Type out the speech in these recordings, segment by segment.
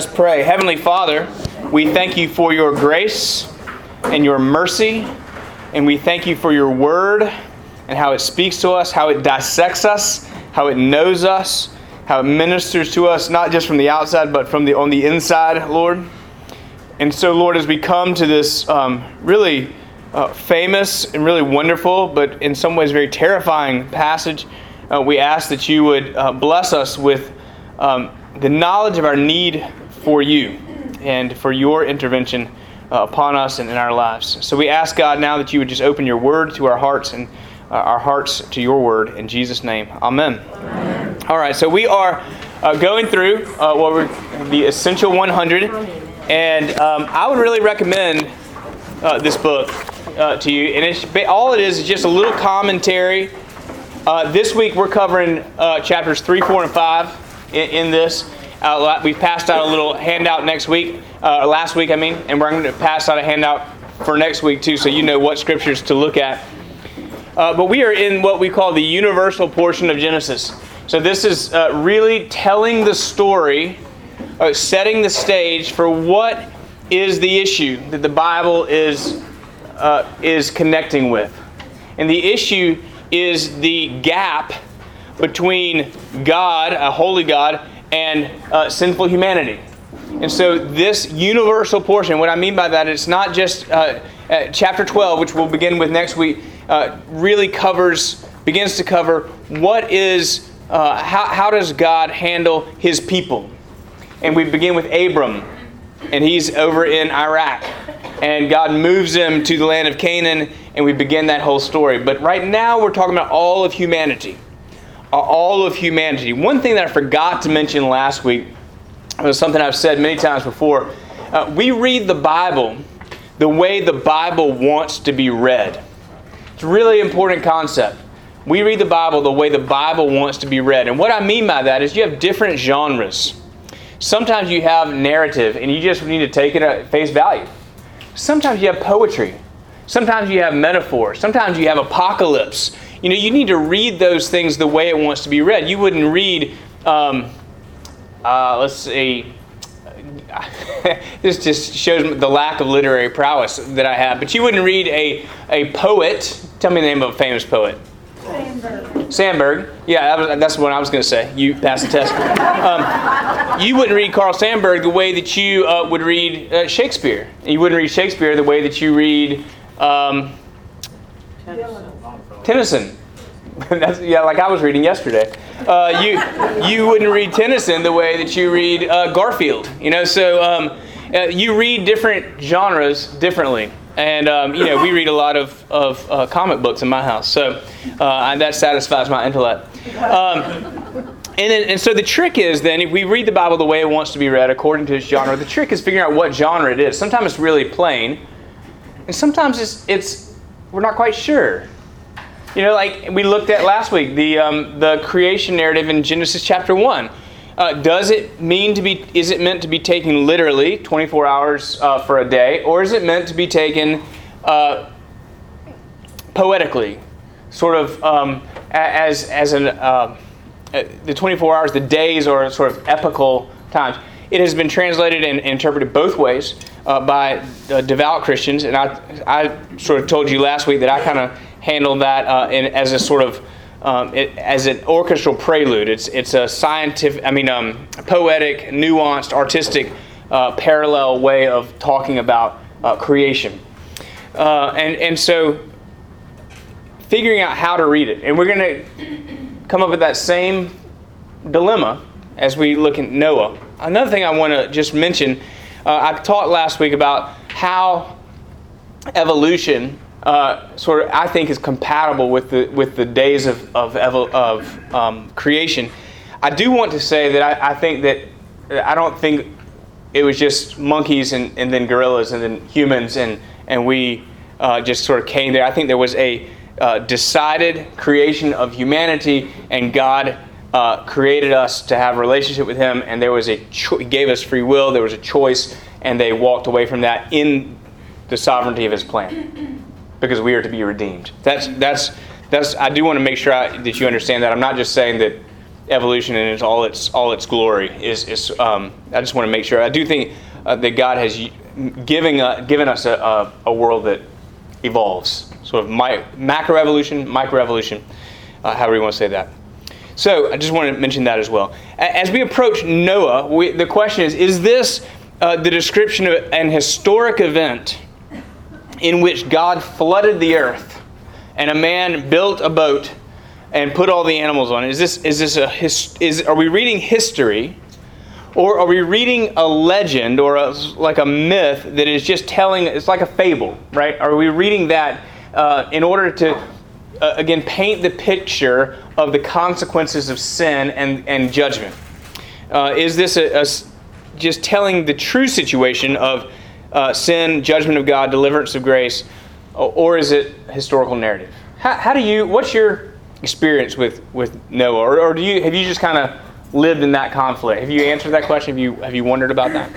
Let's pray. Heavenly Father, we thank you for your grace and your mercy, and we thank you for your word and how it speaks to us, how it dissects us, how it knows us, how it ministers to us, not just from the outside, but from the on the inside, Lord. And so, Lord, as we come to this um, really uh, famous and really wonderful, but in some ways very terrifying passage, uh, we ask that you would uh, bless us with um, the knowledge of our need for you and for your intervention uh, upon us and in our lives. So we ask God now that you would just open your word to our hearts and uh, our hearts to your word in Jesus' name. Amen. Amen. All right, so we are uh, going through uh, what we're the Essential 100, and um, I would really recommend uh, this book uh, to you. And it's all it is is just a little commentary. this week we're covering chapters three, four, and five in, in this. Uh, we passed out a little handout next week, uh, last week, I mean, and we're going to pass out a handout for next week too, so you know what scriptures to look at. Uh, but we are in what we call the universal portion of Genesis. So this is uh, really telling the story, uh, setting the stage for what is the issue that the Bible is uh, is connecting with, and the issue is the gap between God, a holy God, and uh, sinful humanity. And so, this universal portion, what I mean by that, it's not just uh, uh, chapter 12, which we'll begin with next week, uh, really covers, begins to cover what is, uh, how, how does God handle his people. And we begin with Abram, and he's over in Iraq. And God moves him to the land of Canaan, and we begin that whole story. But right now, we're talking about all of humanity all of humanity. One thing that I forgot to mention last week was something I've said many times before. Uh, we read the Bible the way the Bible wants to be read. It's a really important concept. We read the Bible the way the Bible wants to be read. And what I mean by that is you have different genres. Sometimes you have narrative and you just need to take it at face value. Sometimes you have poetry. Sometimes you have metaphor. Sometimes you have apocalypse you know, you need to read those things the way it wants to be read. You wouldn't read, um, uh, let's see, this just shows the lack of literary prowess that I have. But you wouldn't read a, a poet. Tell me the name of a famous poet. Sandburg. Sandburg. Yeah, that was, that's what I was going to say. You passed the test. Um, you wouldn't read Carl Sandburg the way that you uh, would read uh, Shakespeare. You wouldn't read Shakespeare the way that you read um, Tennyson. Yeah, like I was reading yesterday. Uh, you you wouldn't read Tennyson the way that you read uh, Garfield. You know, so um, uh, you read different genres differently. And um, you know, we read a lot of, of uh, comic books in my house, so uh, that satisfies my intellect. Um, and, then, and so the trick is then, if we read the Bible the way it wants to be read according to its genre, the trick is figuring out what genre it is. Sometimes it's really plain, and sometimes it's, it's we're not quite sure. You know, like we looked at last week, the, um, the creation narrative in Genesis chapter 1. Uh, does it mean to be, is it meant to be taken literally, 24 hours uh, for a day, or is it meant to be taken uh, poetically, sort of um, as, as an, uh, uh, the 24 hours, the days are sort of epical times? It has been translated and interpreted both ways uh, by devout Christians, and I, I sort of told you last week that I kind of handle that uh, in, as a sort of um, it, as an orchestral prelude. It's it's a scientific, I mean, um, poetic, nuanced, artistic, uh, parallel way of talking about uh, creation. Uh, and and so figuring out how to read it, and we're going to come up with that same dilemma as we look at Noah. Another thing I want to just mention, uh, I talked last week about how evolution uh, sort of I think is compatible with the with the days of of, of um, creation. I do want to say that I, I, think that I don't think it was just monkeys and, and then gorillas and then humans and and we uh, just sort of came there. I think there was a uh, decided creation of humanity and God. Uh, created us to have a relationship with Him, and there was a cho- He gave us free will. There was a choice, and they walked away from that in the sovereignty of His plan because we are to be redeemed. That's that's that's. I do want to make sure I, that you understand that. I'm not just saying that evolution in its all its all its glory. Is is um, I just want to make sure. I do think uh, that God has giving uh, given us a, a, a, world that evolves, sort of my, macroevolution, microevolution, uh, however you want to say that. So I just want to mention that as well. As we approach Noah, we, the question is: Is this uh, the description of an historic event in which God flooded the earth and a man built a boat and put all the animals on it? Is this is this a his, is are we reading history? Or are we reading a legend or a, like a myth that is just telling, it's like a fable, right? Are we reading that uh, in order to, uh, again, paint the picture of the consequences of sin and, and judgment? Uh, is this a, a, just telling the true situation of uh, sin, judgment of God, deliverance of grace, or is it historical narrative? How, how do you, what's your experience with, with Noah? Or, or do you, have you just kind of lived in that conflict? Have you answered that question? Have you have you wondered about that?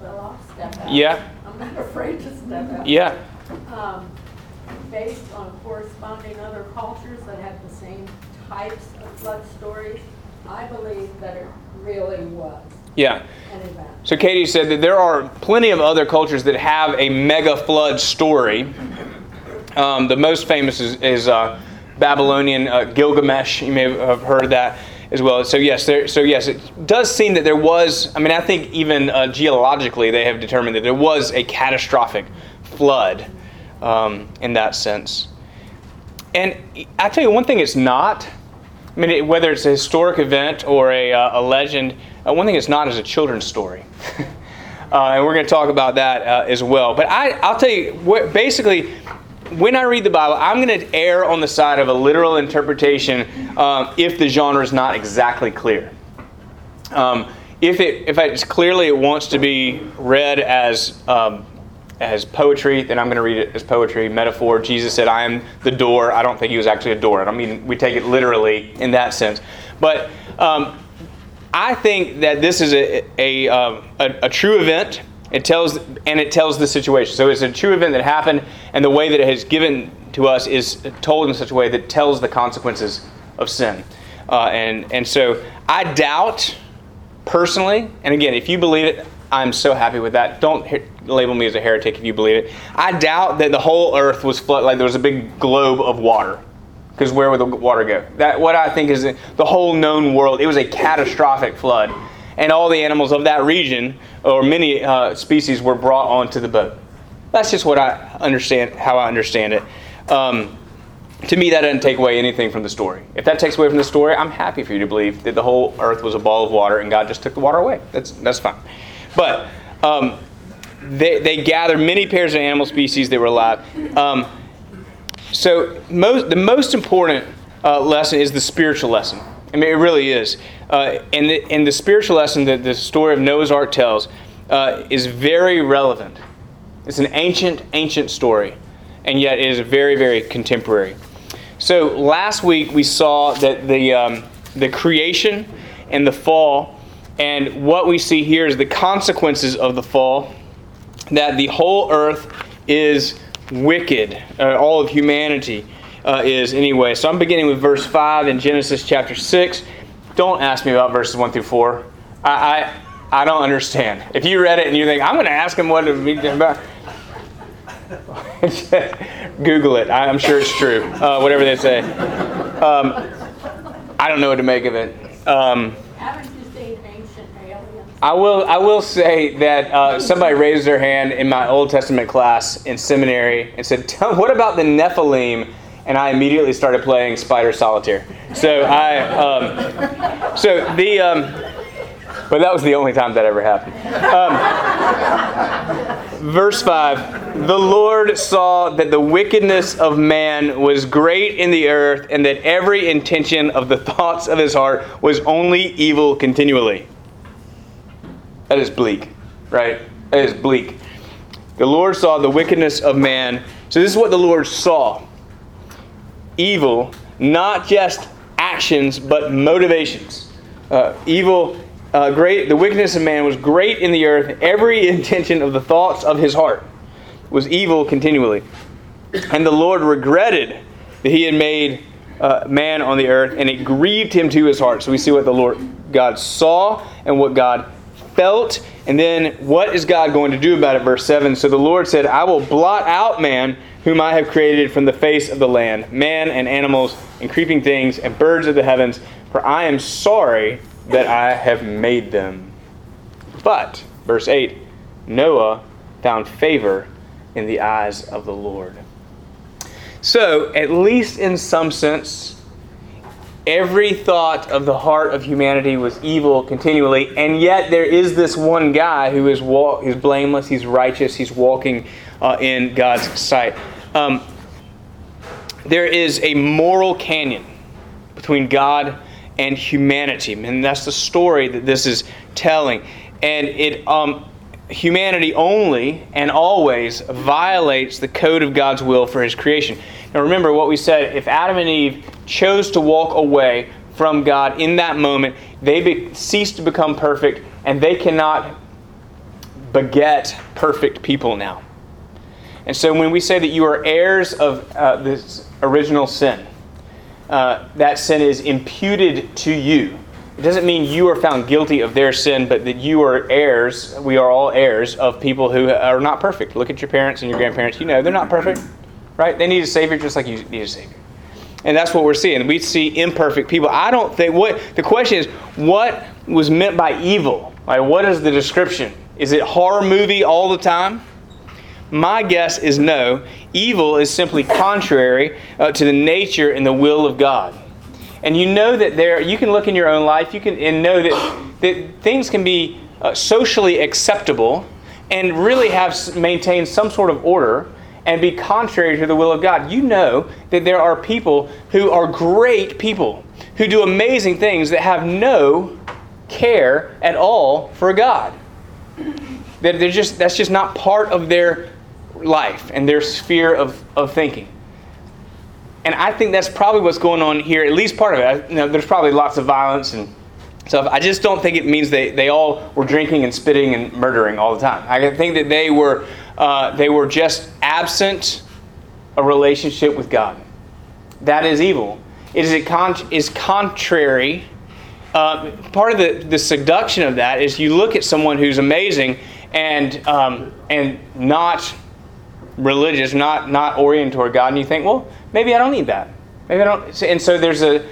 Well, I'll step out. Yeah. I'm not afraid to step out. Yeah. Um, based on corresponding other cultures that have the same types of flood stories, I believe that it really was. Yeah. So Katie said that there are plenty of other cultures that have a mega flood story. Um, the most famous is, is uh, Babylonian uh, Gilgamesh. You may have heard that as well. So yes, there, so yes, it does seem that there was. I mean, I think even uh, geologically, they have determined that there was a catastrophic flood um, in that sense. And I tell you one thing, it's not. I mean, it, whether it's a historic event or a, uh, a legend, uh, one thing it's not is a children's story. Uh, and we're going to talk about that uh, as well. But I, I'll tell you, what, basically, when I read the Bible, I'm going to err on the side of a literal interpretation um, if the genre is not exactly clear. Um, if it if it's clearly it wants to be read as um, as poetry, then I'm going to read it as poetry, metaphor. Jesus said, "I am the door." I don't think he was actually a door. I mean we take it literally in that sense, but um, I think that this is a a, um, a, a true event it tells and it tells the situation. So it's a true event that happened, and the way that it has given to us is told in such a way that tells the consequences of sin. Uh, and and so I doubt personally, and again, if you believe it, I'm so happy with that. Don't label me as a heretic if you believe it. I doubt that the whole earth was flooded, like there was a big globe of water. Because where would the water go? That what I think is the whole known world. It was a catastrophic flood and all the animals of that region, or many uh, species, were brought onto the boat. That's just what I understand, how I understand it. Um, to me, that doesn't take away anything from the story. If that takes away from the story, I'm happy for you to believe that the whole earth was a ball of water and God just took the water away. That's that's fine. But um, they, they gathered many pairs of animal species that were alive. Um, so most, the most important uh, lesson is the spiritual lesson. I mean, it really is. Uh, and, the, and the spiritual lesson that the story of Noah's Ark tells uh, is very relevant. It's an ancient, ancient story, and yet it is very, very contemporary. So last week we saw that the, um, the creation and the fall, and what we see here is the consequences of the fall, that the whole earth is wicked, uh, all of humanity uh, is anyway. So I'm beginning with verse 5 in Genesis chapter 6. Don't ask me about verses 1 through 4. I, I, I don't understand. If you read it and you think, I'm going to ask him what it means about, Google it. I'm sure it's true. Uh, whatever they say. Um, I don't know what to make of it. Um, I will. I will say that uh, somebody raised their hand in my Old Testament class in seminary and said, "What about the Nephilim and I immediately started playing Spider Solitaire. So I, um, so the, um, but that was the only time that ever happened. Um, verse five: The Lord saw that the wickedness of man was great in the earth, and that every intention of the thoughts of his heart was only evil continually. That is bleak, right? That is bleak. The Lord saw the wickedness of man. So this is what the Lord saw evil, not just actions, but motivations. Uh, evil, uh, great, the wickedness of man was great in the earth. Every intention of the thoughts of his heart was evil continually. And the Lord regretted that he had made uh, man on the earth, and it grieved him to his heart. So we see what the Lord God saw and what God felt. And then what is God going to do about it? Verse 7 So the Lord said, I will blot out man whom I have created from the face of the land, man and animals and creeping things and birds of the heavens, for I am sorry that I have made them. But, verse 8, Noah found favor in the eyes of the Lord. So, at least in some sense, every thought of the heart of humanity was evil continually, and yet there is this one guy who is walk, he's blameless, he's righteous, he's walking uh, in God's sight. Um, there is a moral canyon between God and humanity, and that's the story that this is telling. And it um, humanity only and always violates the code of God's will for His creation. Now, remember what we said if Adam and Eve chose to walk away from God in that moment, they be, cease to become perfect and they cannot beget perfect people now. And so when we say that you are heirs of uh, this original sin, uh, that sin is imputed to you. It doesn't mean you are found guilty of their sin, but that you are heirs. We are all heirs of people who are not perfect. Look at your parents and your grandparents. You know, they're not perfect, right? They need a Savior just like you need a Savior. And that's what we're seeing. We see imperfect people. I don't think what the question is what was meant by evil? Like what is the description? Is it horror movie all the time? My guess is no. Evil is simply contrary uh, to the nature and the will of God. And you know that there, you can look in your own life, you can and know that, that things can be uh, socially acceptable and really have maintained some sort of order and be contrary to the will of God. You know that there are people who are great people who do amazing things that have no care at all for God. That they're just that's just not part of their life and their sphere of, of thinking. And I think that's probably what's going on here, at least part of it. You know, there's probably lots of violence and stuff. I just don't think it means they, they all were drinking and spitting and murdering all the time. I think that they were, uh, they were just absent a relationship with God. That is evil. It is, con- is contrary. Uh, part of the, the seduction of that is you look at someone who's amazing and, um, and not religious, not not oriented toward God, and you think, well, maybe I don't need that. Maybe I don't. And so there's a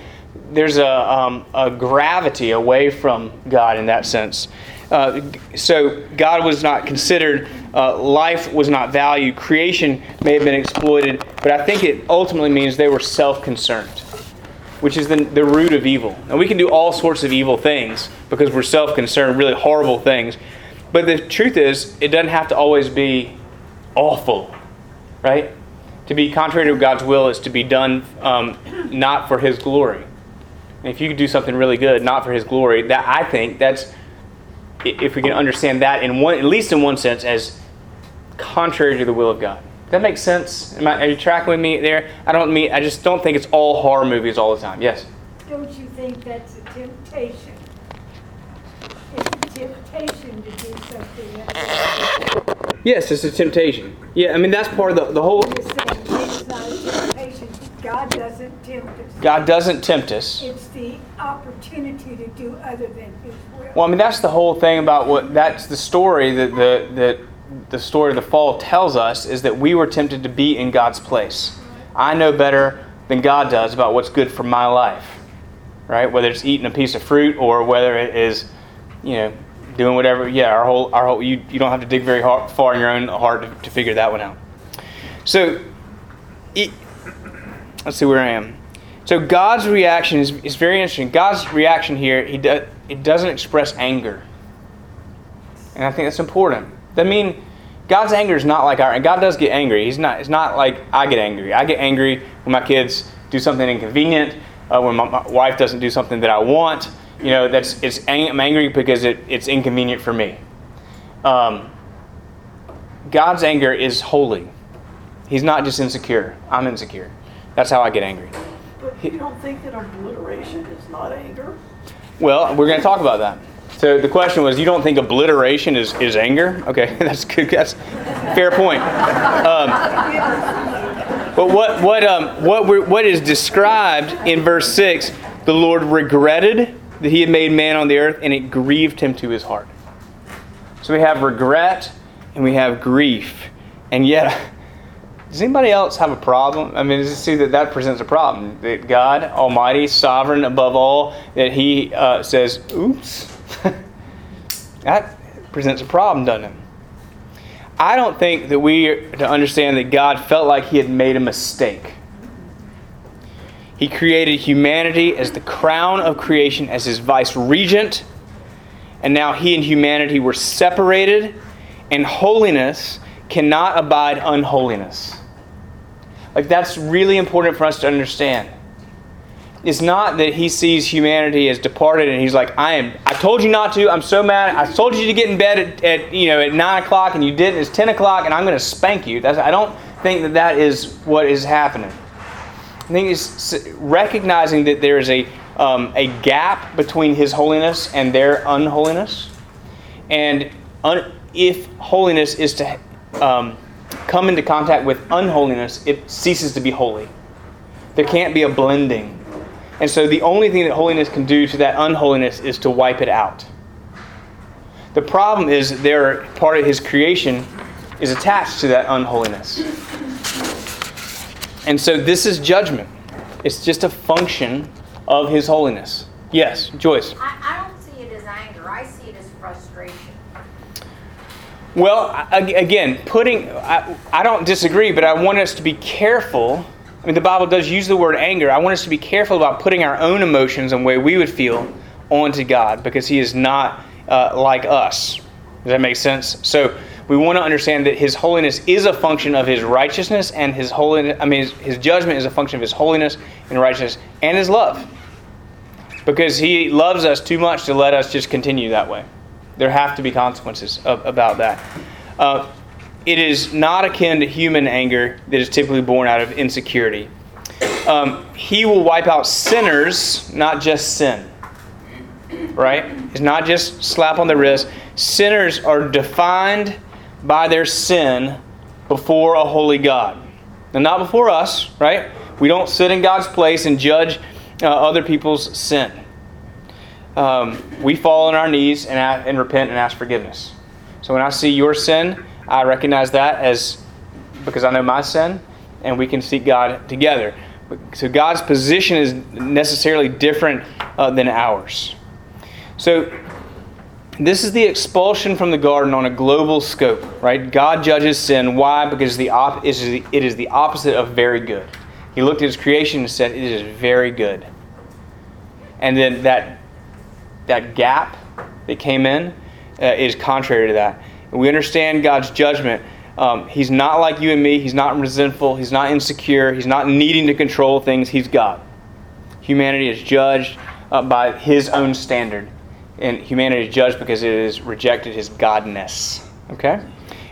there's a, um, a gravity away from God in that sense. Uh, so God was not considered. Uh, life was not valued. Creation may have been exploited, but I think it ultimately means they were self-concerned, which is the, the root of evil. And we can do all sorts of evil things because we're self-concerned, really horrible things. But the truth is, it doesn't have to always be awful, right? To be contrary to God's will is to be done um, not for His glory. And if you do something really good, not for His glory, that I think that's if we can understand that in one, at least in one sense, as contrary to the will of God. Does that make sense? Am I, are you tracking with me there? I don't mean. I just don't think it's all horror movies all the time. Yes. Don't you think that's a temptation? It's a temptation to do something else. Yes, it's a temptation. Yeah, I mean that's part of the, the whole. You're saying it's not a temptation. God doesn't tempt us. God doesn't tempt us. It's the opportunity to do other than His will. Well, I mean that's the whole thing about what that's the story that the that the story of the fall tells us is that we were tempted to be in God's place. I know better than God does about what's good for my life, right? Whether it's eating a piece of fruit or whether it is, you know, doing whatever. Yeah, our whole, our whole, you, you don't have to dig very hard, far in your own heart to, to figure that one out. So, it, let's see where I am. So God's reaction is, is very interesting. God's reaction here, he do, it doesn't express anger, and I think that's important. That mean God's anger is not like our. And God does get angry. He's not. It's not like I get angry. I get angry when my kids do something inconvenient, uh, when my, my wife doesn't do something that I want you know, that's it's I'm angry because it, it's inconvenient for me. Um, God's anger is holy. He's not just insecure. I'm insecure. That's how I get angry. But you don't think that obliteration is not anger? Well, we're going to talk about that. So the question was, you don't think obliteration is, is anger? Okay, that's good. That's fair point. Um, But what what um what what is described in verse six, the Lord regretted that He had made man on the earth, and it grieved Him to His heart. So we have regret and we have grief, and yet. Does anybody else have a problem? I mean, does it see that that presents a problem? That God Almighty, sovereign above all, that He uh, says, "Oops," that presents a problem, doesn't it? I don't think that we are to understand that God felt like He had made a mistake. He created humanity as the crown of creation, as His vice regent, and now He and humanity were separated, and holiness cannot abide unholiness. Like, that's really important for us to understand. It's not that he sees humanity as departed and he's like, I am, I told you not to, I'm so mad, I told you to get in bed at, at you know, at 9 o'clock and you didn't, it's 10 o'clock and I'm going to spank you. That's, I don't think that that is what is happening. I think it's recognizing that there is a, um, a gap between his holiness and their unholiness. And un, if holiness is to um, come into contact with unholiness, it ceases to be holy. There can't be a blending. And so the only thing that holiness can do to that unholiness is to wipe it out. The problem is there part of his creation is attached to that unholiness. And so this is judgment. It's just a function of his holiness. Yes, Joyce. I, I don't see it as anger. I see it as frustration. Well, again, putting, I, I don't disagree, but I want us to be careful. I mean, the Bible does use the word anger. I want us to be careful about putting our own emotions and way we would feel onto God because He is not uh, like us. Does that make sense? So we want to understand that His holiness is a function of His righteousness, and His holiness. I mean, His, his judgment is a function of His holiness and righteousness and His love, because He loves us too much to let us just continue that way. There have to be consequences of, about that. Uh, it is not akin to human anger that is typically born out of insecurity. Um, he will wipe out sinners, not just sin. Right? It's not just slap on the wrist. Sinners are defined by their sin before a holy God. And not before us, right? We don't sit in God's place and judge uh, other people's sin um, we fall on our knees and, and repent and ask forgiveness. So when I see your sin, I recognize that as because I know my sin, and we can seek God together. So God's position is necessarily different uh, than ours. So this is the expulsion from the garden on a global scope, right? God judges sin. Why? Because the op- it is the opposite of very good. He looked at his creation and said, It is very good. And then that that gap that came in uh, is contrary to that. We understand God's judgment. Um, he's not like you and me. He's not resentful. He's not insecure. He's not needing to control things. He's God. Humanity is judged uh, by His own standard. And humanity is judged because it has rejected His godness. Okay?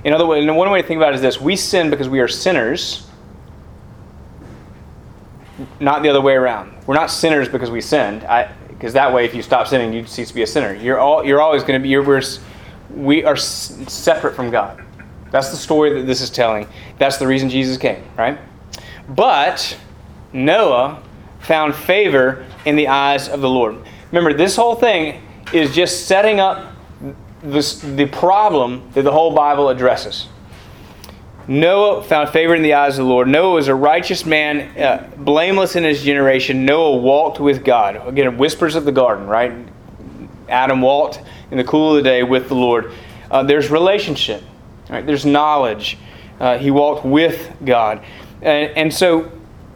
In other words, one way to think about it is this we sin because we are sinners, not the other way around. We're not sinners because we sinned. I, because that way, if you stop sinning, you cease to be a sinner. You're all you're always going to be. You're, we're, we are separate from God. That's the story that this is telling. That's the reason Jesus came, right? But Noah found favor in the eyes of the Lord. Remember, this whole thing is just setting up this, the problem that the whole Bible addresses. Noah found favor in the eyes of the Lord. Noah was a righteous man, uh, blameless in his generation. Noah walked with God. Again, whispers of the garden, right? Adam walked in the cool of the day with the Lord. Uh, there's relationship, right? There's knowledge. Uh, he walked with God. And, and so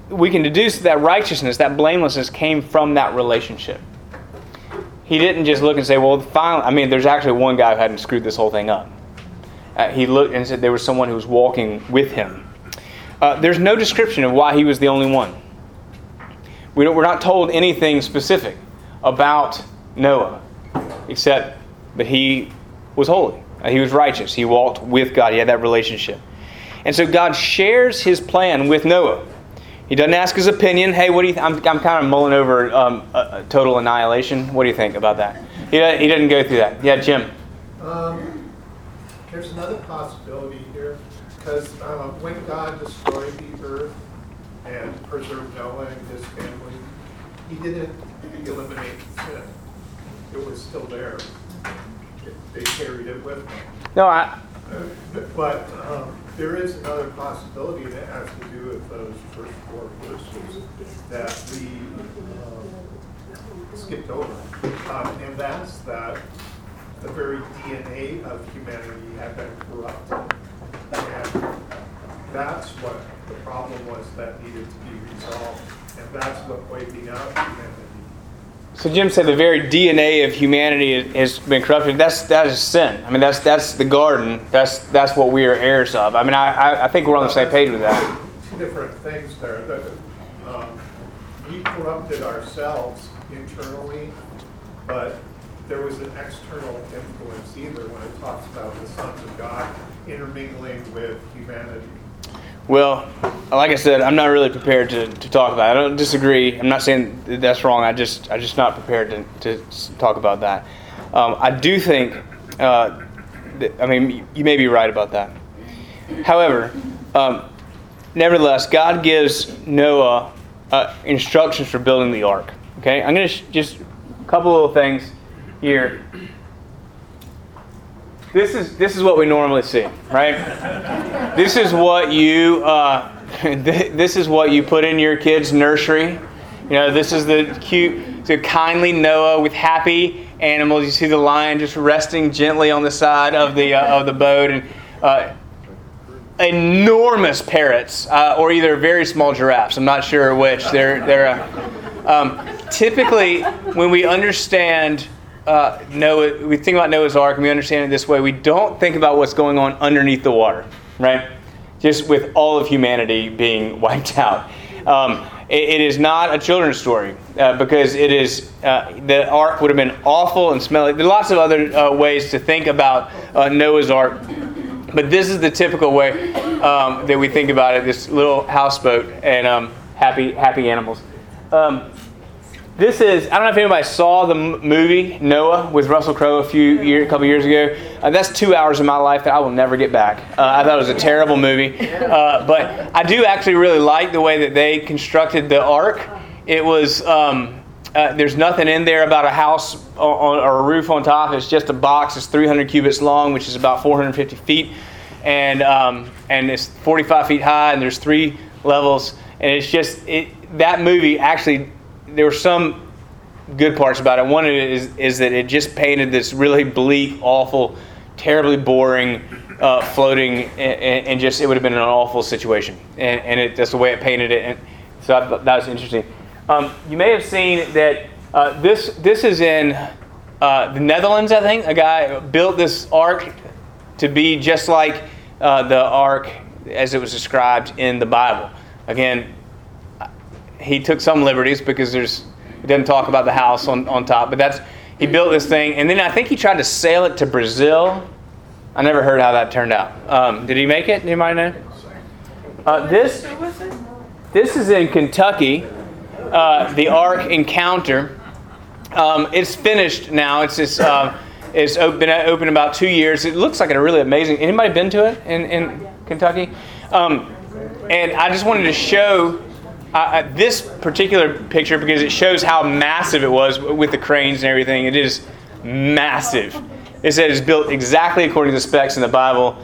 we can deduce that righteousness, that blamelessness came from that relationship. He didn't just look and say, well, finally, I mean, there's actually one guy who hadn't screwed this whole thing up uh, he looked and said there was someone who was walking with him. Uh, there's no description of why he was the only one. We we're not told anything specific about Noah, except that he was holy. Uh, he was righteous. He walked with God. He had that relationship. And so God shares his plan with Noah. He doesn't ask his opinion. Hey, what do you? Th- I'm, I'm kind of mulling over um, total annihilation. What do you think about that? He, he doesn't go through that. Yeah, Jim. Um, there's another possibility here, because uh, when God destroyed the earth, and preserved Noah and his family. He didn't eliminate sin. It was still there. They carried it with them. No, I, But um, there is another possibility that has to do with those first four verses that we um, skipped over. Um, And that's that the very DNA of humanity had been corrupted. And that's what the problem was that needed to be resolved. And that's what waking up humanity So Jim said the very DNA of humanity has been corrupted. That's that is sin. I mean, that's that's the garden. That's that's what we are heirs of. I mean, I I, think we're on the same page with that. two different things there. Um, we corrupted ourselves internally, but there was an external influence either when it talks about the sons of God intermingling with humanity. Well, like I said, I'm not really prepared to, to talk about. it. I don't disagree. I'm not saying that that's wrong. I just I'm just not prepared to, to talk about that. Um, I do think. Uh, that, I mean, you may be right about that. However, um, nevertheless, God gives Noah uh, instructions for building the ark. Okay, I'm going to sh- just a couple little things here. This is this is what we normally see, right? This is what you uh, this is what you put in your kid's nursery. You know, this is the cute, the kindly Noah with happy animals. You see the lion just resting gently on the side of the uh, of the boat, and uh, enormous parrots, uh, or either very small giraffes. I'm not sure which. They're they're. Uh, um, typically, when we understand uh, Noah, we think about Noah's Ark, and we understand it this way. We don't think about what's going on underneath the water, right? Just with all of humanity being wiped out. Um, it, it is not a children's story uh, because it is uh, the ark would have been awful and smelly. There are lots of other uh, ways to think about uh, Noah's Ark, but this is the typical way um, that we think about it. This little houseboat and um, happy happy animals. This is I don't know if anybody saw the movie Noah with Russell Crowe a few year, a couple years ago. Uh, that's two hours of my life that I will never get back. Uh, I thought it was a terrible movie, uh, but I do actually really like the way that they constructed the ark. It was um, uh, there's nothing in there about a house on, or a roof on top. It's just a box. It's 300 cubits long, which is about 450 feet, and um, and it's 45 feet high. And there's three levels. And it's just it, that movie actually there were some good parts about it. One of it is, is that it just painted this really bleak, awful, terribly boring, uh, floating, and, and, just it would have been an awful situation. And, and it, that's the way it painted it. And so I that was interesting. Um, you may have seen that uh, this this is in uh, the Netherlands. I think a guy built this ark to be just like uh, the ark as it was described in the Bible. Again, he took some liberties because there's it doesn't talk about the house on, on top, but that's he built this thing, and then I think he tried to sail it to Brazil. I never heard how that turned out. Um, did he make it? Anybody know? Uh, this this is in Kentucky, uh, the Ark Encounter. Um, it's finished now. It's just, uh, it's been open about two years. It looks like a really amazing. Anybody been to it in, in Kentucky? Um, and I just wanted to show uh, this particular picture because it shows how massive it was with the cranes and everything. It is massive. It says it's built exactly according to the specs in the Bible,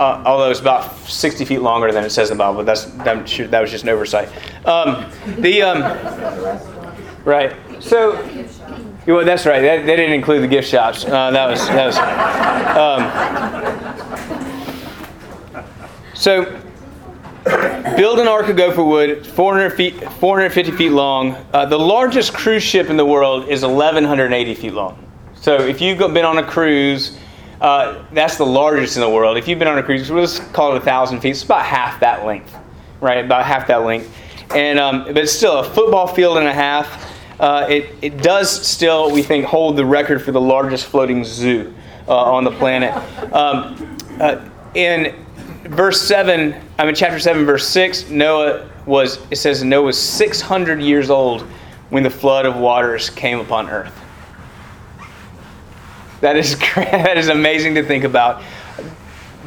uh, although it's about 60 feet longer than it says in the Bible. That's that, that was just an oversight. Um, the um, right. So, well, that's right. That, they didn't include the gift shops. Uh, that was that was. Um, so build an ark of gopher wood 400 feet 450 feet long. Uh, the largest cruise ship in the world is 1180 feet long. So if you've been on a cruise uh, that's the largest in the world. If you've been on a cruise let's call it a thousand feet. It's about half that length right? About half that length. And um, but it's still a football field and a half. Uh, it, it does still we think hold the record for the largest floating zoo uh, on the planet. Um, uh, in verse 7 i mean chapter 7 verse 6 noah was it says noah was 600 years old when the flood of waters came upon earth that is that is amazing to think about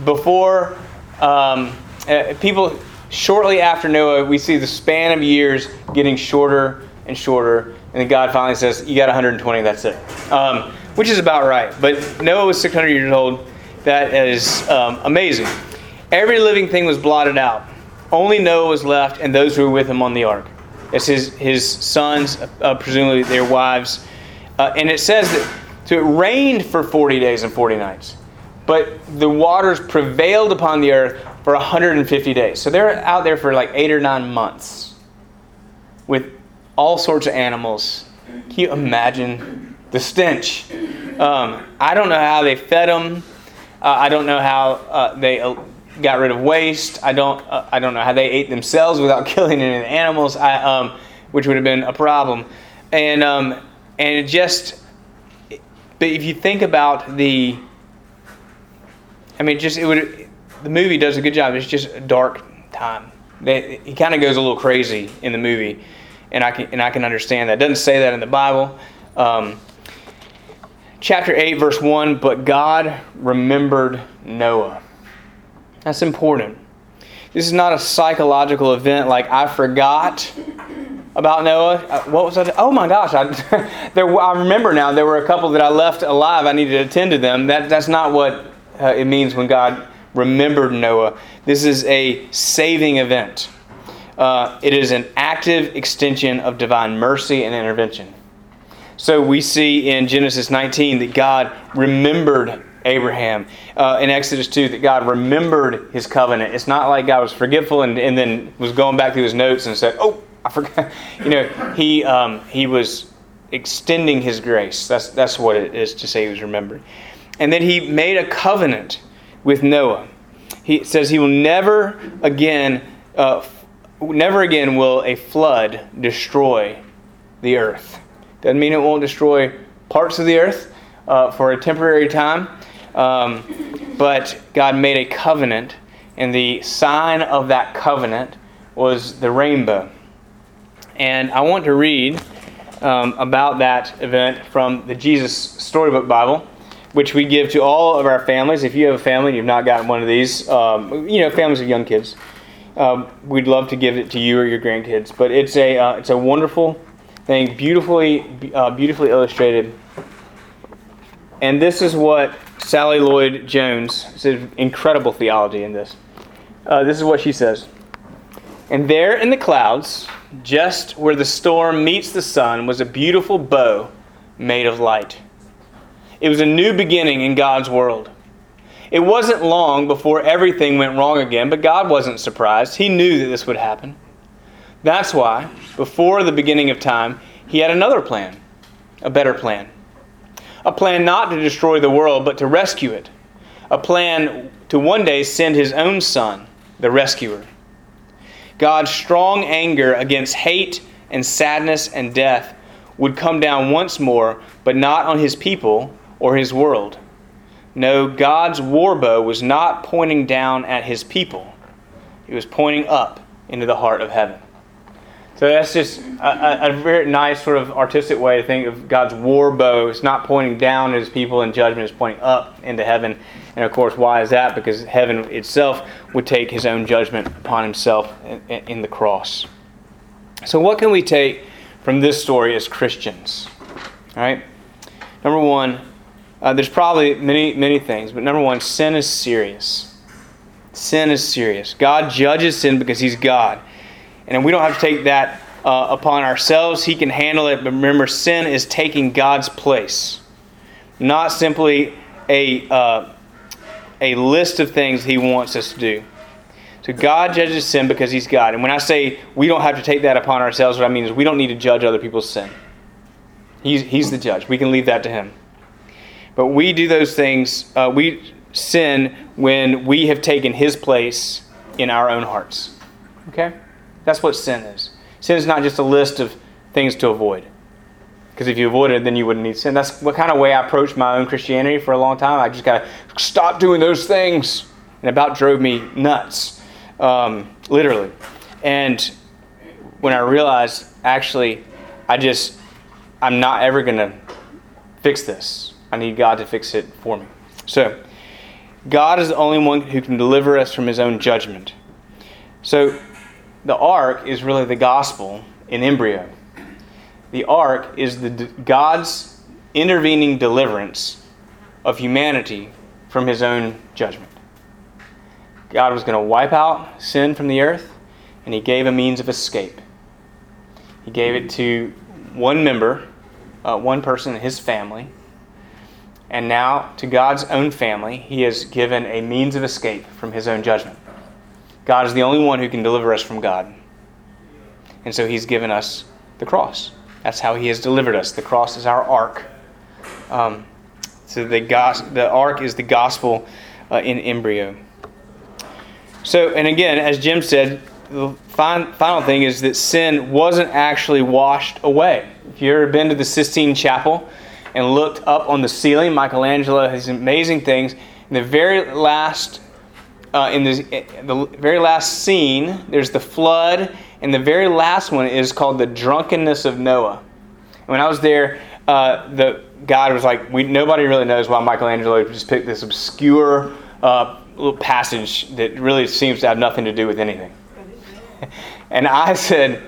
before um, uh, people shortly after Noah, we see the span of years getting shorter and shorter, and then God finally says, "You got 120. That's it," um, which is about right. But Noah was 600 years old. That is um, amazing. Every living thing was blotted out. Only Noah was left, and those who were with him on the ark. It's his his sons, uh, presumably their wives, uh, and it says that so it rained for 40 days and 40 nights, but the waters prevailed upon the earth for 150 days. So they're out there for like eight or nine months with all sorts of animals. Can you imagine the stench? Um, I don't know how they fed them. Uh, I don't know how uh, they got rid of waste. I don't. Uh, I don't know how they ate themselves without killing any animals, I, um, which would have been a problem. And um, and it just. But if you think about the. I mean, just it would. The movie does a good job. It's just a dark time. He kind of goes a little crazy in the movie, and I can and I can understand that. It doesn't say that in the Bible. Um, chapter 8, verse 1 But God remembered Noah. That's important. This is not a psychological event like I forgot about Noah. Uh, what was I? Oh my gosh! I, there, I remember now. There were a couple that I left alive. I needed to attend to them. That, that's not what uh, it means when God remembered Noah. This is a saving event. Uh, it is an active extension of divine mercy and intervention. So we see in Genesis 19 that God remembered Abraham. Uh, in Exodus 2, that God remembered his covenant. It's not like God was forgetful and, and then was going back through his notes and said, Oh, I forgot. You know, he, um, he was extending his grace. That's, that's what it is to say he was remembered. And then he made a covenant with Noah. He says he will never again, uh, never again will a flood destroy the earth. Doesn't mean it won't destroy parts of the earth uh, for a temporary time, um, but God made a covenant, and the sign of that covenant was the rainbow. And I want to read um, about that event from the Jesus Storybook Bible, which we give to all of our families. If you have a family and you've not gotten one of these, um, you know, families of young kids, um, we'd love to give it to you or your grandkids. But it's a uh, it's a wonderful thing, beautifully uh, beautifully illustrated. And this is what Sally Lloyd Jones says. Incredible theology in this. Uh, this is what she says. And there in the clouds, just where the storm meets the sun, was a beautiful bow made of light. It was a new beginning in God's world. It wasn't long before everything went wrong again, but God wasn't surprised. He knew that this would happen. That's why, before the beginning of time, He had another plan, a better plan. A plan not to destroy the world, but to rescue it. A plan to one day send His own Son, the rescuer. God's strong anger against hate and sadness and death would come down once more, but not on His people or His world. No, God's war bow was not pointing down at His people, it was pointing up into the heart of heaven. So that's just a, a, very nice sort of artistic way to think of God's war bow. It's not pointing down at his people in judgment, it's pointing up into heaven. And of course, why is that? Because heaven itself would take his own judgment upon himself in, in the cross. So, what can we take from this story as Christians? All right? Number one, uh, there's probably many, many things, but number one, sin is serious. Sin is serious. God judges sin because he's God. And we don't have to take that uh, upon ourselves. He can handle it. But remember, sin is taking God's place, not simply a, uh, a list of things He wants us to do. So God judges sin because He's God. And when I say we don't have to take that upon ourselves, what I mean is we don't need to judge other people's sin. He's, he's the judge. We can leave that to Him. But we do those things, uh, we sin when we have taken His place in our own hearts. Okay? That's what sin is. Sin is not just a list of things to avoid. Because if you avoided it, then you wouldn't need sin. That's what kind of way I approached my own Christianity for a long time. I just got to stop doing those things. And about drove me nuts, um, literally. And when I realized, actually, I just, I'm not ever going to fix this. I need God to fix it for me. So, God is the only one who can deliver us from his own judgment. So the ark is really the gospel in embryo. The ark is the God's intervening deliverance of humanity from his own judgment. God was going to wipe out sin from the earth, and he gave a means of escape. He gave it to one member, uh, one person in his family. And now, to God's own family, he has given a means of escape from his own judgment. God is the only one who can deliver us from God. And so he's given us the cross. That's how he has delivered us. The cross is our ark. Um, so the, gos- the ark is the gospel uh, in embryo. So, and again, as Jim said, the final thing is that sin wasn't actually washed away. If you've ever been to the Sistine Chapel and looked up on the ceiling, Michelangelo has amazing things. In the very last, uh, in the, the very last scene, there's the flood, and the very last one is called the drunkenness of Noah. And when I was there, uh, the God was like, we, nobody really knows why Michelangelo just picked this obscure uh, little passage that really seems to have nothing to do with anything. and I said,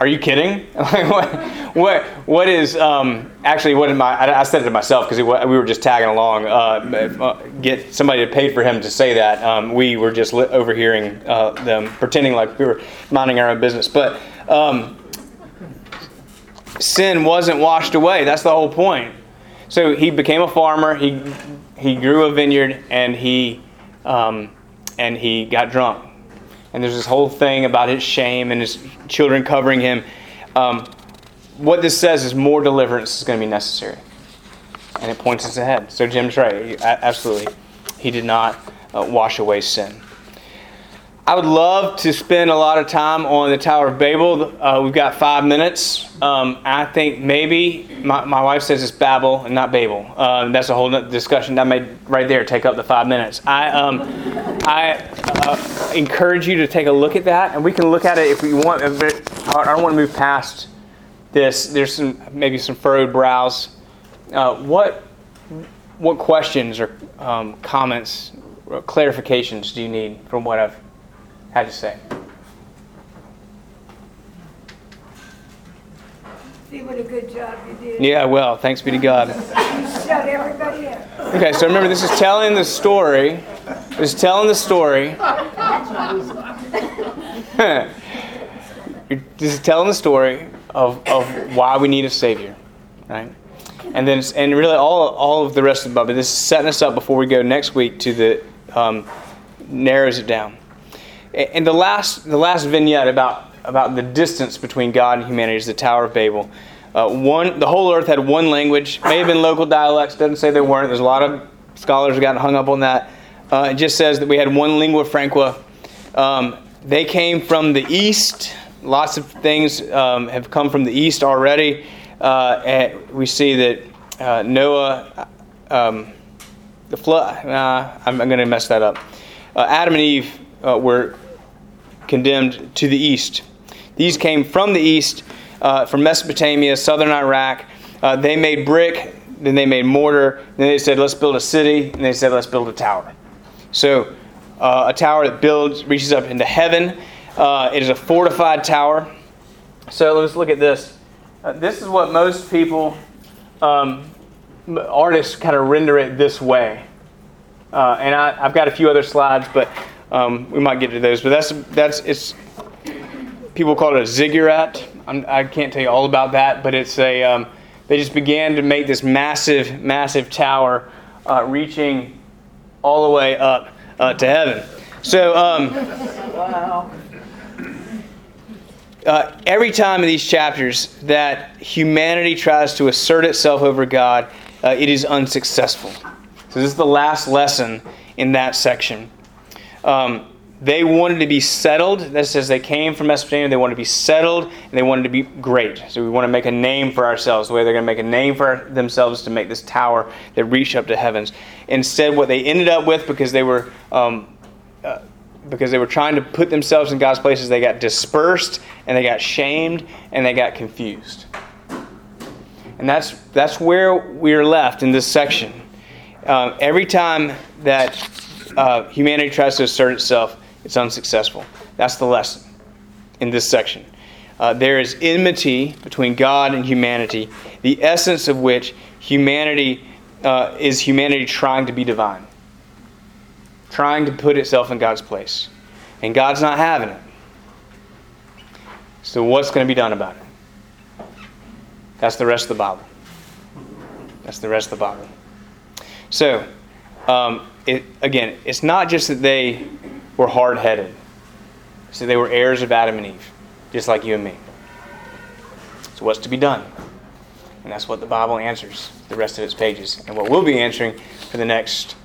"Are you kidding? what, what, what is um, actually what my? I, I said it to myself because we were just tagging along. Uh, uh, get somebody to pay for him to say that. Um, we were just overhearing uh, them pretending like we were minding our own business, but." Um, sin wasn't washed away. That's the whole point. So he became a farmer. He he grew a vineyard, and he um, and he got drunk. And there's this whole thing about his shame and his children covering him. Um, what this says is more deliverance is going to be necessary, and it points us ahead. So Jim's right. Absolutely, he did not uh, wash away sin. I would love to spend a lot of time on the Tower of Babel. Uh, we've got five minutes. Um, I think maybe my, my, wife says it's Babel and not Babel. Uh, that's a whole discussion that may right there take up the five minutes. I um, I uh, encourage you to take a look at that, and we can look at it if we want. I don't want to move past this. There's some maybe some furrowed brows. Uh, what what questions or um, comments, or clarifications do you need from what I've How'd you say? See what a good job you did. Yeah, well, thanks be to God. Shut everybody up. Okay, so remember, this is telling the story. This is telling the story. this is telling the story of, of why we need a Savior, right? And then, and really, all, all of the rest of the Bible. This is setting us up before we go next week to the um, narrows it down. And the last, the last vignette about, about the distance between God and humanity is the Tower of Babel. Uh, one, the whole earth had one language. May have been local dialects. Doesn't say they weren't. There's a lot of scholars who got hung up on that. Uh, it just says that we had one lingua franca. Um, they came from the east. Lots of things um, have come from the east already. Uh, we see that uh, Noah, um, the flood. I'm, I'm going to mess that up. Uh, Adam and Eve uh, were condemned to the east. These came from the east, uh, from Mesopotamia, southern Iraq. Uh, they made brick, then they made mortar, then they said, let's build a city, and they said, let's build a tower. So, uh, a tower that builds, reaches up into heaven. Uh, it is a fortified tower. So, let's look at this. Uh, this is what most people, um, artists, kind of render it this way. Uh, and I, have got a few other slides, but um, we might get to those. But that's that's it's people call it a ziggurat. I'm, I can not tell you all about that, but it's a um, they just began to make this massive, massive tower, uh, reaching all the way up uh, to heaven. So, um, wow. Uh, every time in these chapters that humanity tries to assert itself over God, uh, it is unsuccessful. So, this is the last lesson in that section. Um, they wanted to be settled. That says they came from Mesopotamia. They wanted to be settled and they wanted to be great. So we want to make a name for ourselves. The way they're going to make a name for themselves to make this tower that reached up to heavens. Instead, what they ended up with, because they were um, uh, because they were trying to put themselves in God's places, they got dispersed and they got shamed and they got confused. And that's that's where we're left in this section. Uh, every time that uh, humanity tries to assert itself, it's unsuccessful. That's the lesson in this section. Uh, there is enmity between God and humanity, the essence of which humanity uh, is humanity trying to be divine, trying to put itself in God's place. And God's not having it. So, what's going to be done about it? That's the rest of the Bible. That's the rest of the Bible. So, um, it, again, it's not just that they were hard headed, so they were heirs of Adam and Eve, just like you and me. So, what's to be done? And that's what the Bible answers the rest of its pages, and what we'll be answering for the next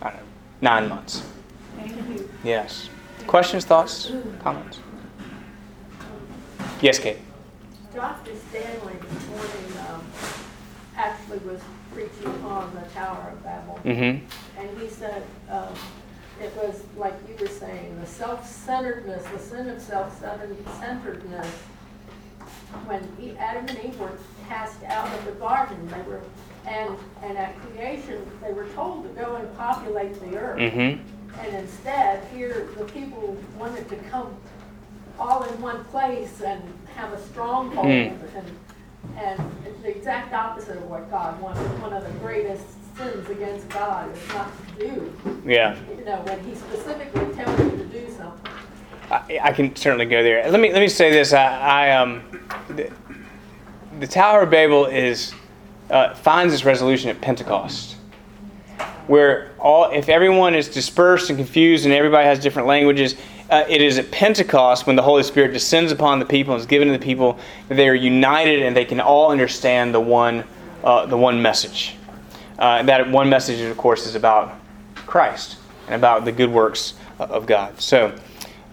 I don't know, nine months. Thank you. Yes. Questions, thoughts, comments? Yes, Kate. Dr. Stanley this morning um, actually was preaching on the Tower of Babel. Mm-hmm. And he said um, it was, like you were saying, the self-centeredness, the sin of self-centeredness. When E- Adam and Eve were cast out of the garden, they were, and, and at creation, they were told to go and populate the earth. Mm-hmm. And instead, here, the people wanted to come all in one place and have a stronghold. Mm. And, and it's the exact opposite of what God wanted. One of the greatest sins against God is not to do, Yeah. you know, when he specifically tells you to do something. I, I can certainly go there. Let me let me say this. I, I um, the, the Tower of Babel is uh, finds its resolution at Pentecost, where all if everyone is dispersed and confused and everybody has different languages. Uh, it is at Pentecost when the Holy Spirit descends upon the people and is given to the people they are united and they can all understand the one, uh, the one message. Uh, that one message, of course, is about Christ and about the good works of God. So,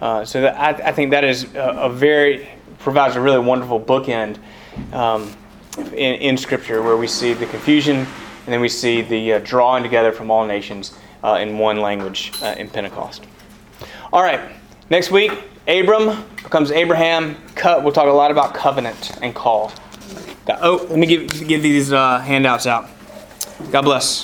uh, so that, I, I think that is a, a very provides a really wonderful bookend um, in, in Scripture where we see the confusion and then we see the uh, drawing together from all nations uh, in one language uh, in Pentecost. All right, next week, Abram becomes Abraham. Cut. We'll talk a lot about covenant and call. Oh, let me give give these uh, handouts out. God bless.